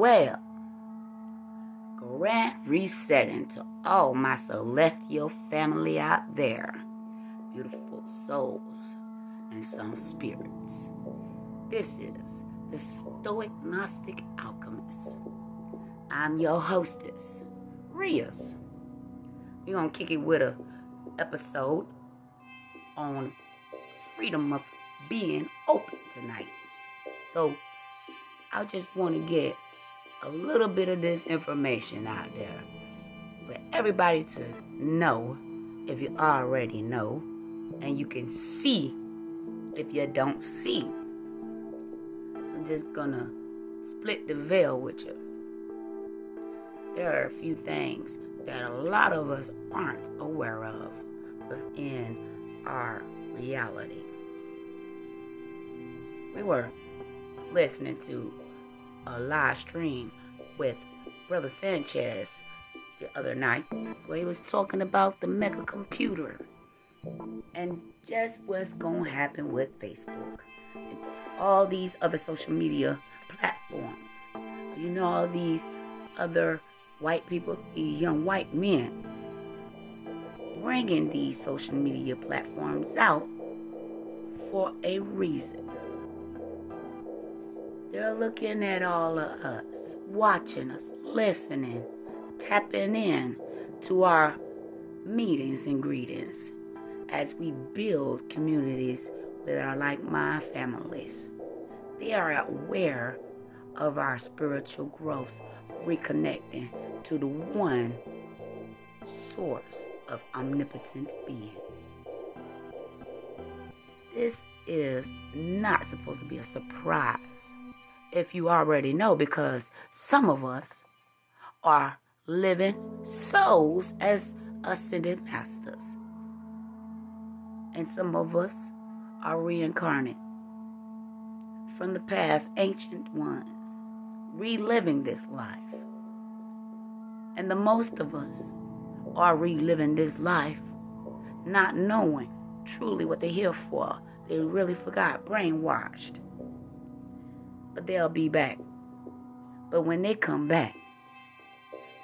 Well, grand resetting to all my celestial family out there, beautiful souls and some spirits. This is the Stoic Gnostic Alchemist. I'm your hostess, Rios. We're gonna kick it with a episode on freedom of being open tonight. So I just want to get a little bit of this information out there for everybody to know if you already know, and you can see if you don't see. I'm just gonna split the veil with you. There are a few things that a lot of us aren't aware of within our reality. We were listening to a live stream with Brother Sanchez the other night where he was talking about the mega computer and just what's going to happen with Facebook and all these other social media platforms. You know, all these other white people, these young white men, bringing these social media platforms out for a reason. They're looking at all of us, watching us, listening, tapping in to our meetings and greetings as we build communities with our like minded families. They are aware of our spiritual growth, reconnecting to the one source of omnipotent being. This is not supposed to be a surprise if you already know, because some of us are living souls as ascended masters, and some of us are reincarnate from the past, ancient ones, reliving this life. And the most of us are reliving this life, not knowing truly what they're here for. They really forgot, brainwashed they'll be back. But when they come back,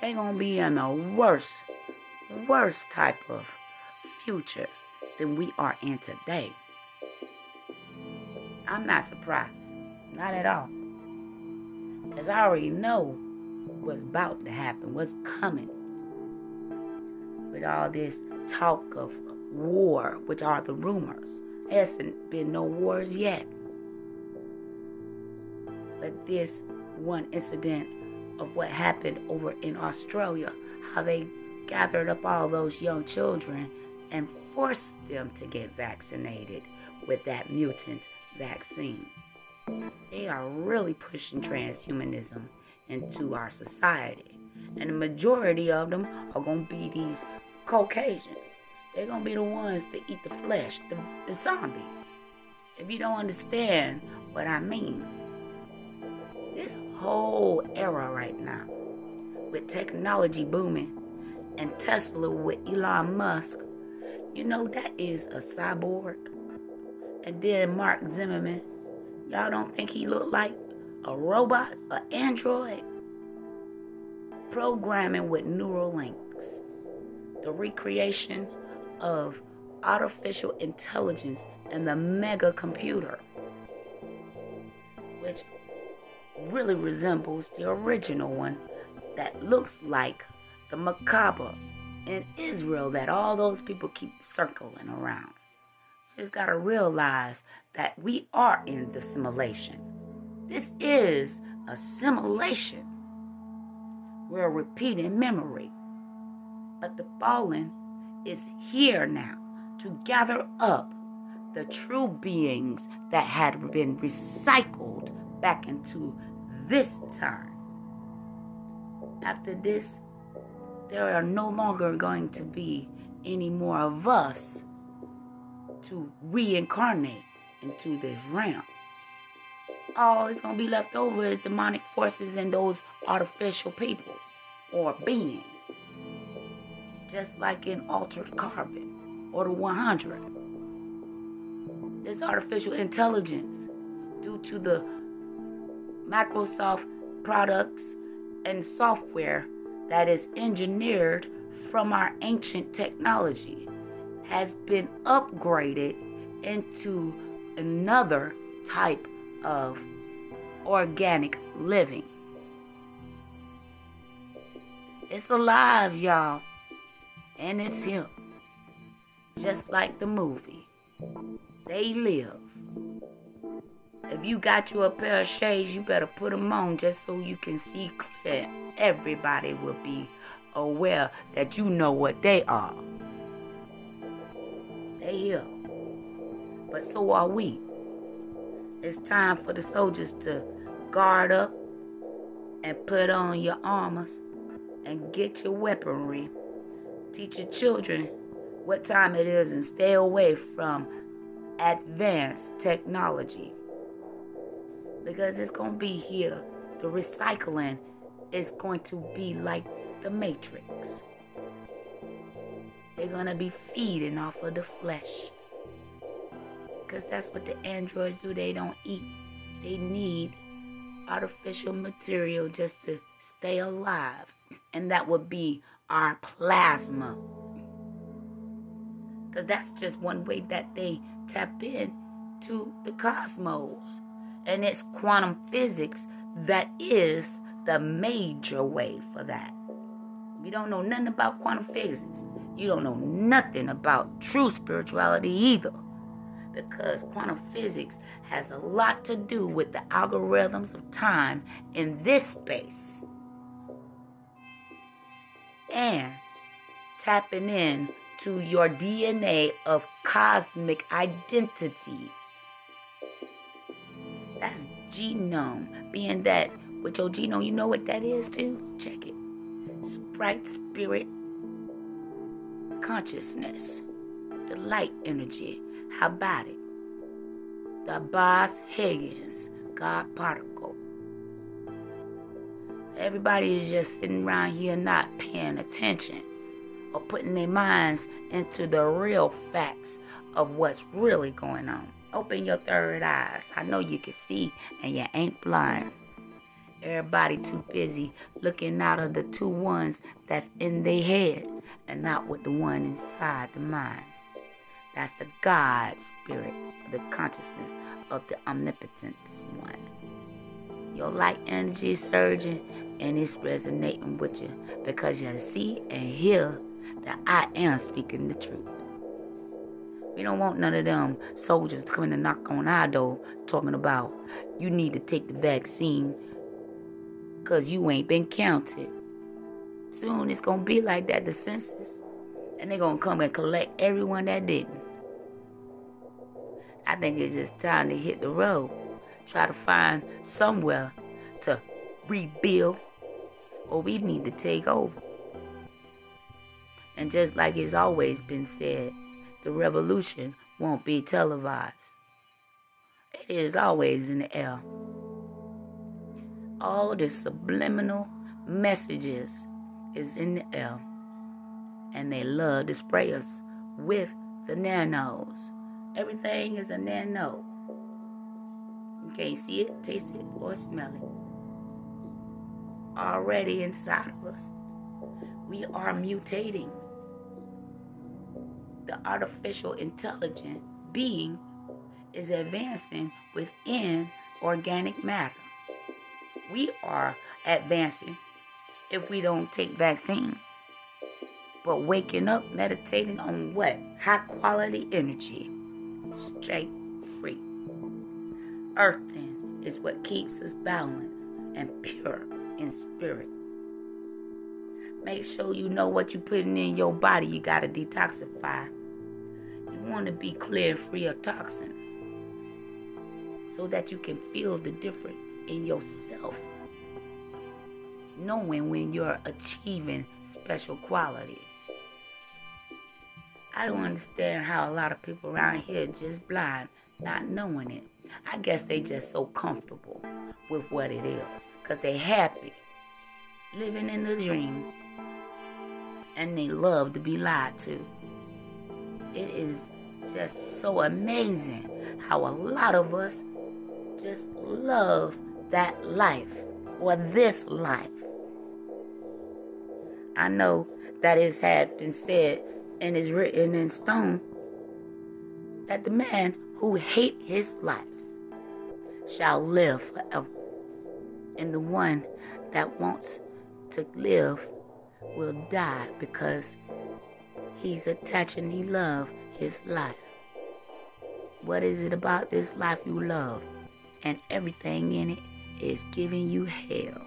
they're going to be in a worse, worse type of future than we are in today. I'm not surprised. Not at all. Because I already know what's about to happen, what's coming. With all this talk of war, which are the rumors. There hasn't been no wars yet. But this one incident of what happened over in Australia, how they gathered up all those young children and forced them to get vaccinated with that mutant vaccine. They are really pushing transhumanism into our society. And the majority of them are going to be these Caucasians. They're going to be the ones to eat the flesh, the, the zombies. If you don't understand what I mean, whole era right now, with technology booming and Tesla with Elon Musk, you know that is a cyborg. And then Mark Zimmerman, y'all don't think he looked like a robot, an android? Programming with neural links. The recreation of artificial intelligence and the mega computer, which really resembles the original one that looks like the macabre in Israel that all those people keep circling around. Just got to realize that we are in the simulation. This is a simulation. We're repeating memory. But the fallen is here now to gather up the true beings that had been recycled back into this time. After this, there are no longer going to be any more of us to reincarnate into this realm. All is going to be left over is demonic forces and those artificial people or beings. Just like in altered carbon or the 100. This artificial intelligence, due to the Microsoft products and software that is engineered from our ancient technology has been upgraded into another type of organic living. It's alive, y'all. And it's here. Just like the movie. They live. If you got you a pair of shades, you better put them on just so you can see clear. Everybody will be aware that you know what they are. They here. But so are we. It's time for the soldiers to guard up and put on your armors and get your weaponry. Teach your children what time it is and stay away from advanced technology. Because it's going to be here. The recycling is going to be like the Matrix. They're going to be feeding off of the flesh. Because that's what the androids do. They don't eat, they need artificial material just to stay alive. And that would be our plasma. Because that's just one way that they tap in to the cosmos. And it's quantum physics that is the major way for that. You don't know nothing about quantum physics. You don't know nothing about true spirituality either. Because quantum physics has a lot to do with the algorithms of time in this space. And tapping in to your DNA of cosmic identity. That's genome. Being that with your genome, you know what that is too? Check it. Sprite spirit consciousness, the light energy. How about it? The Bos-Huggins God particle. Everybody is just sitting around here not paying attention or putting their minds into the real facts of what's really going on. Open your third eyes. I know you can see and you ain't blind. Everybody too busy looking out of the two ones that's in their head and not with the one inside the mind. That's the God spirit, the consciousness of the omnipotence one. Your light energy is surging and it's resonating with you because you see and hear that I am speaking the truth. We don't want none of them soldiers to come and knock on our door talking about you need to take the vaccine because you ain't been counted. Soon it's going to be like that, the census. And they're going to come and collect everyone that didn't. I think it's just time to hit the road. Try to find somewhere to rebuild, or we need to take over. And just like it's always been said, the revolution won't be televised. It is always in the air all the subliminal messages is in the air. And they love to spray us with the nanos. Everything is a nano. You can't see it, taste it, or smell it. Already inside of us. We are mutating. The artificial intelligent being is advancing within organic matter we are advancing if we don't take vaccines. But waking up, meditating on what? High quality energy, straight free. Earthing is what keeps us balanced and pure in spirit. Make sure you know what you're putting in your body. You got to detoxify. Want to be clear free of toxins so that you can feel the difference in yourself. Knowing when you're achieving special qualities. I don't understand how a lot of people around here just blind, not knowing it. I guess they just so comfortable with what it is because they happy living in the dream and they love to be lied to. It is just so amazing how a lot of us just love that life or this life. I know that it has been said and is written in stone that the man who hate his life shall live forever. And the one that wants to live will die because he's attaching he love his life. What is it about this life you love? And everything in it is giving you hell.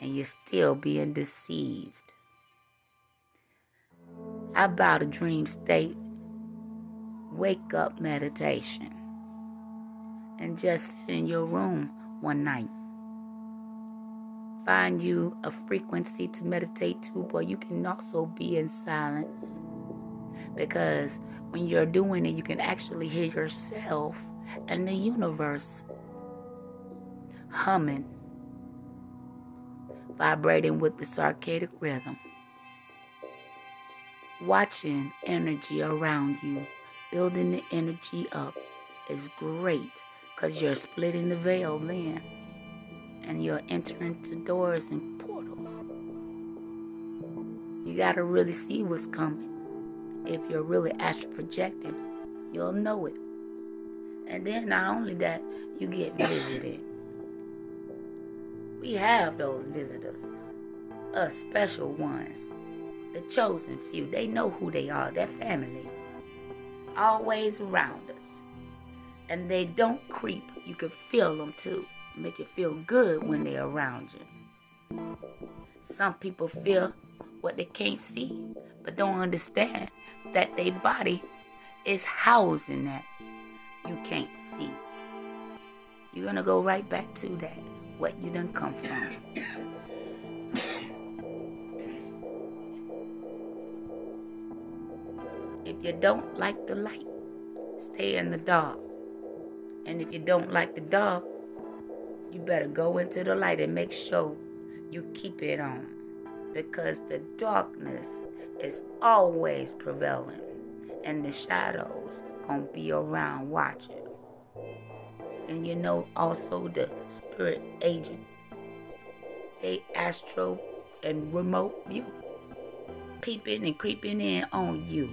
And you're still being deceived. How about a dream state? Wake up meditation. And just sit in your room one night. Find you a frequency to meditate to, but you can also be in silence. Because when you're doing it, you can actually hear yourself and the universe humming, vibrating with the circadian rhythm. Watching energy around you, building the energy up is great because you're splitting the veil then and you're entering to doors and portals. You got to really see what's coming. If you're really astral projecting, you'll know it. And then not only that, you get visited. We have those visitors, us special ones, the chosen few. They know who they are, their family, always around us. And they don't creep. You can feel them too. Make you feel good when they're around you. Some people feel what they can't see, but don't understand that their body is housing that you can't see. You're gonna go right back to that, what you done come from. If you don't like the light, stay in the dark. And if you don't like the dark, you better go into the light and make sure you keep it on. Because the darkness is always prevailing. And the shadows gonna be around watching. And you know also the spirit agents. They astro and remote view. Peeping and creeping in on you.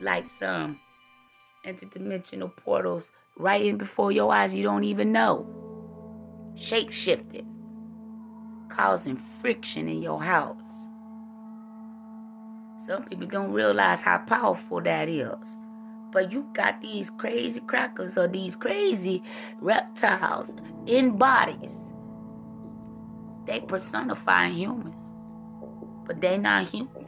Like some interdimensional portals right in before your eyes you don't even know. Shape shifted. Causing friction in your house. Some people don't realize how powerful that is. But you got these crazy crackers or these crazy reptiles in bodies. They personify humans, but they not human.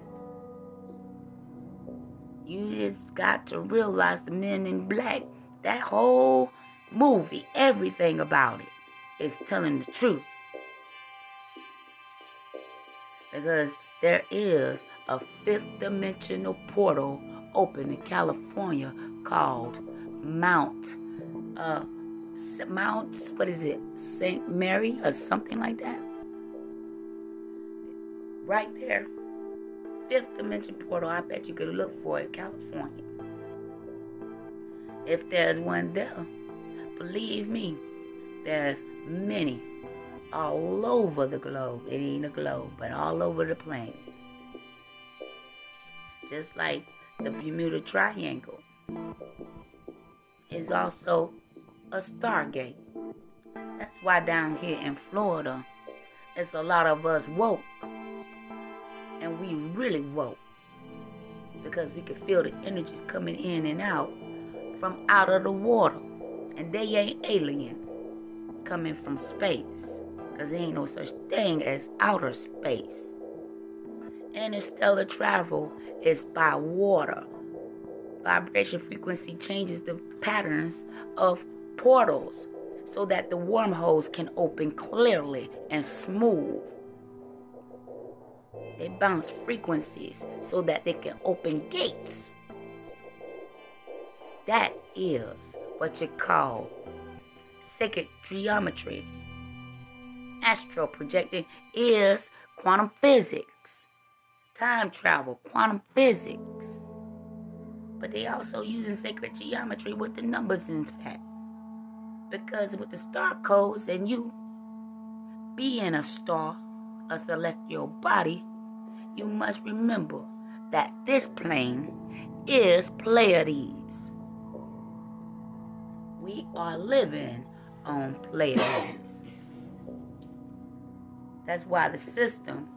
You just got to realize the men in black, that whole movie, everything about it is telling the truth. Because there is a fifth dimensional portal open in California called Mount uh Mount what is it? St. Mary or something like that. Right there. Fifth dimension portal, I bet you could look for it, California. If there's one there, believe me, there's many all over the globe. It ain't a globe, but all over the planet. Just like the Bermuda Triangle is also a stargate. That's why down here in Florida, it's a lot of us woke. And we really woke. Because we can feel the energies coming in and out from out of the water. And they ain't alien coming from space. Because there ain't no such thing as outer space. Interstellar travel is by water. Vibration frequency changes the patterns of portals so that the wormholes can open clearly and smooth. They bounce frequencies so that they can open gates. That is what you call sacred geometry astral projecting is quantum physics, time travel, quantum physics. But they also using sacred geometry with the numbers in fact. Because with the star codes and you being a star, a celestial body, you must remember that this plane is Pleiades. We are living on Pleiades. That's why the system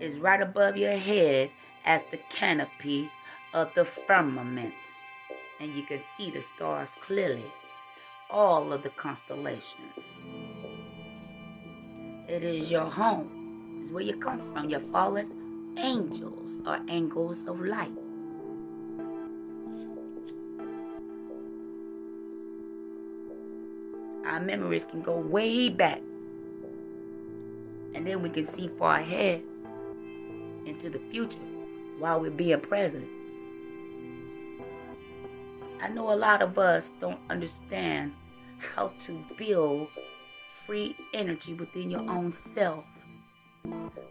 is right above your head as the canopy of the firmament. And you can see the stars clearly, all of the constellations. It is your home, it's where you come from, your fallen angels or angels of light. Our memories can go way back. And then we can see far ahead into the future while we're being present. I know a lot of us don't understand how to build free energy within your own self.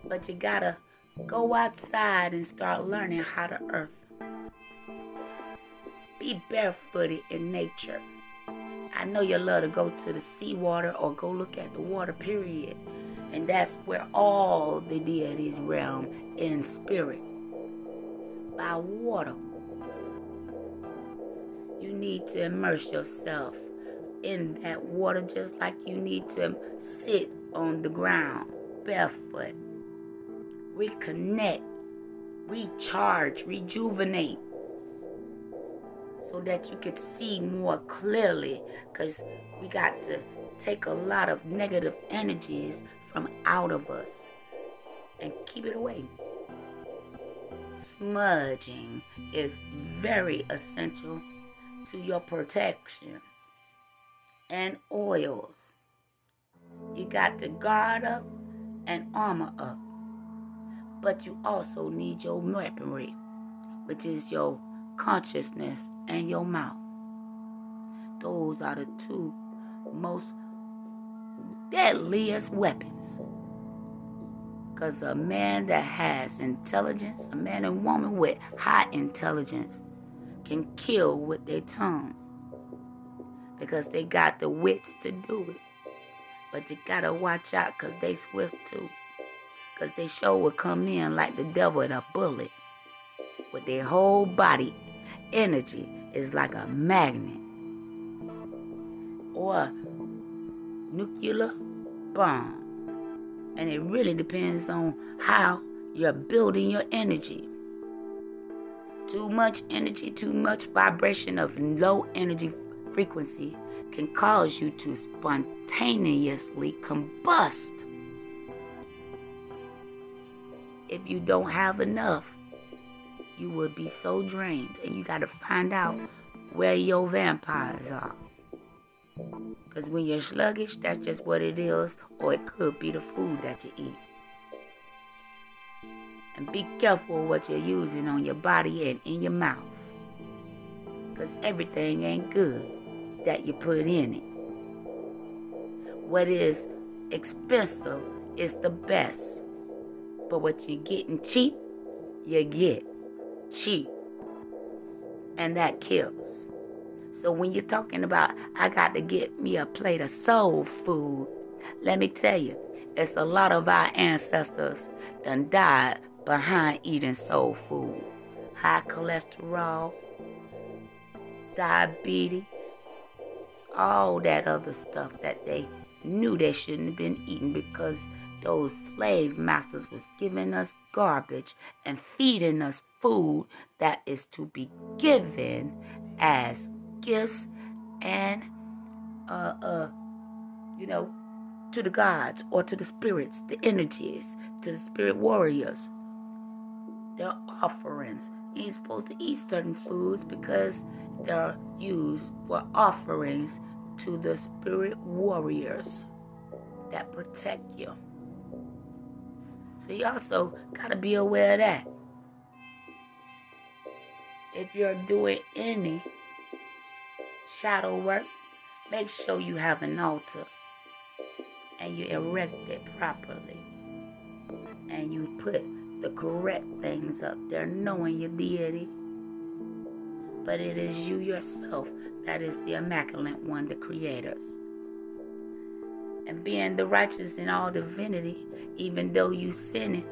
But you gotta go outside and start learning how to earth. Be barefooted in nature. I know you love to go to the seawater or go look at the water, period. And that's where all the deities realm in spirit. By water. You need to immerse yourself in that water just like you need to sit on the ground barefoot. Reconnect, recharge, rejuvenate so that you could see more clearly because we got to take a lot of negative energies from out of us and keep it away. Smudging is very essential to your protection. And oils. You got to guard up and armor up. But you also need your weaponry, which is your consciousness and your mouth. Those are the two most deadliest weapons. Because a man that has intelligence, a man and woman with high intelligence, can kill with their tongue. Because they got the wits to do it. But you gotta watch out because they swift too. Because they sure will come in like the devil in a bullet. With their whole body energy is like a magnet. Or nuclear bomb. And it really depends on how you're building your energy. Too much energy, too much vibration of low energy frequency can cause you to spontaneously combust. If you don't have enough, you will be so drained, and you got to find out where your vampires are. Because when you're sluggish, that's just what it is, or it could be the food that you eat. And be careful what you're using on your body and in your mouth. Because everything ain't good that you put in it. What is expensive is the best. But what you're getting cheap, you get cheap. And that kills. So when you're talking about, I got to get me a plate of soul food, let me tell you, it's a lot of our ancestors that died behind eating soul food. High cholesterol, diabetes, all that other stuff that they knew they shouldn't have been eating because those slave masters was giving us garbage and feeding us food that is to be given as gifts and uh uh you know to the gods or to the spirits, the energies, to the spirit warriors. They're offerings. You ain't supposed to eat certain foods because they're used for offerings to the spirit warriors that protect you. So you also gotta be aware of that. If you're doing any shadow work, make sure you have an altar and you erect it properly. And you put the correct things up there, knowing your deity. But it is you yourself that is the immaculate one, the creators. and being the righteous in all divinity, even though you sinning,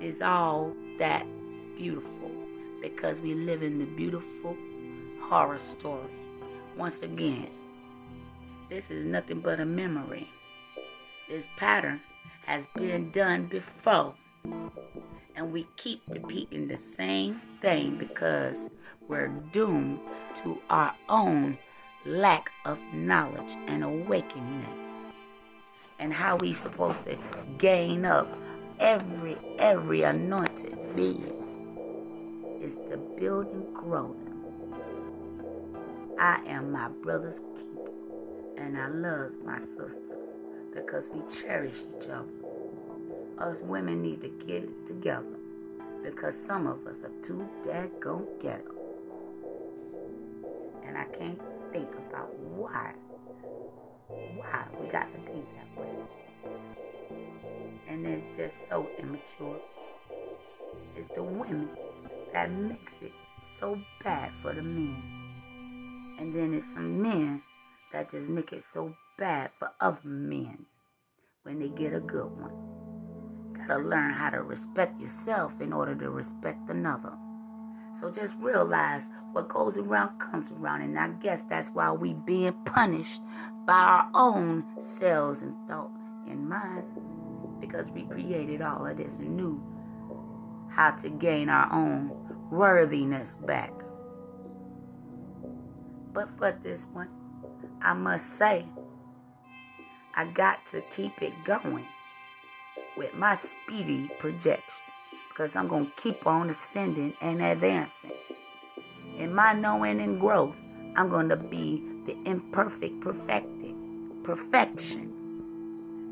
is all that beautiful because we live in the beautiful horror story. Once again, this is nothing but a memory. This pattern has been done before. And we keep repeating the same thing because we're doomed to our own lack of knowledge and awakeness. And how we supposed to gain up every every anointed being is the building and grow them. I am my brother's keeper, and I love my sisters because we cherish each other. Us women need to get it together because some of us are too daggone ghetto. And I can't think about why. Why we got to be that way. And it's just so immature. It's the women that makes it so bad for the men. And then it's some men that just make it so bad for other men when they get a good one. Gotta learn how to respect yourself in order to respect another. So just realize what goes around comes around, and I guess that's why we being punished by our own selves and thought and mind, because we created all of this and knew how to gain our own worthiness back. But for this one, I must say, I got to keep it going with my speedy projection because I'm going to keep on ascending and advancing. In my knowing and growth, I'm going to be the imperfect perfected, perfection.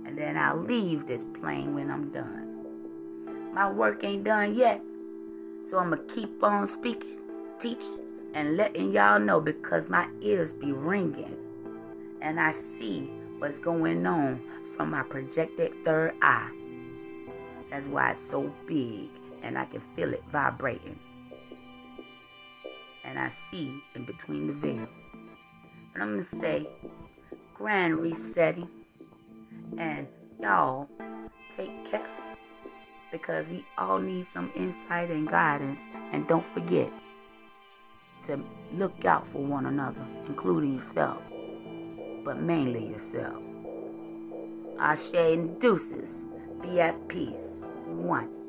And then I'll leave this plane when I'm done. My work ain't done yet, so I'm going to keep on speaking, teaching, and letting y'all know because my ears be ringing and I see what's going on from my projected third eye. That's why it's so big and I can feel it vibrating. And I see in between the veil. But I'm going to say, grand resetting. And y'all take care because we all need some insight and guidance. And don't forget to look out for one another, including yourself, but mainly yourself. Ashe and deuces. Be at peace. One.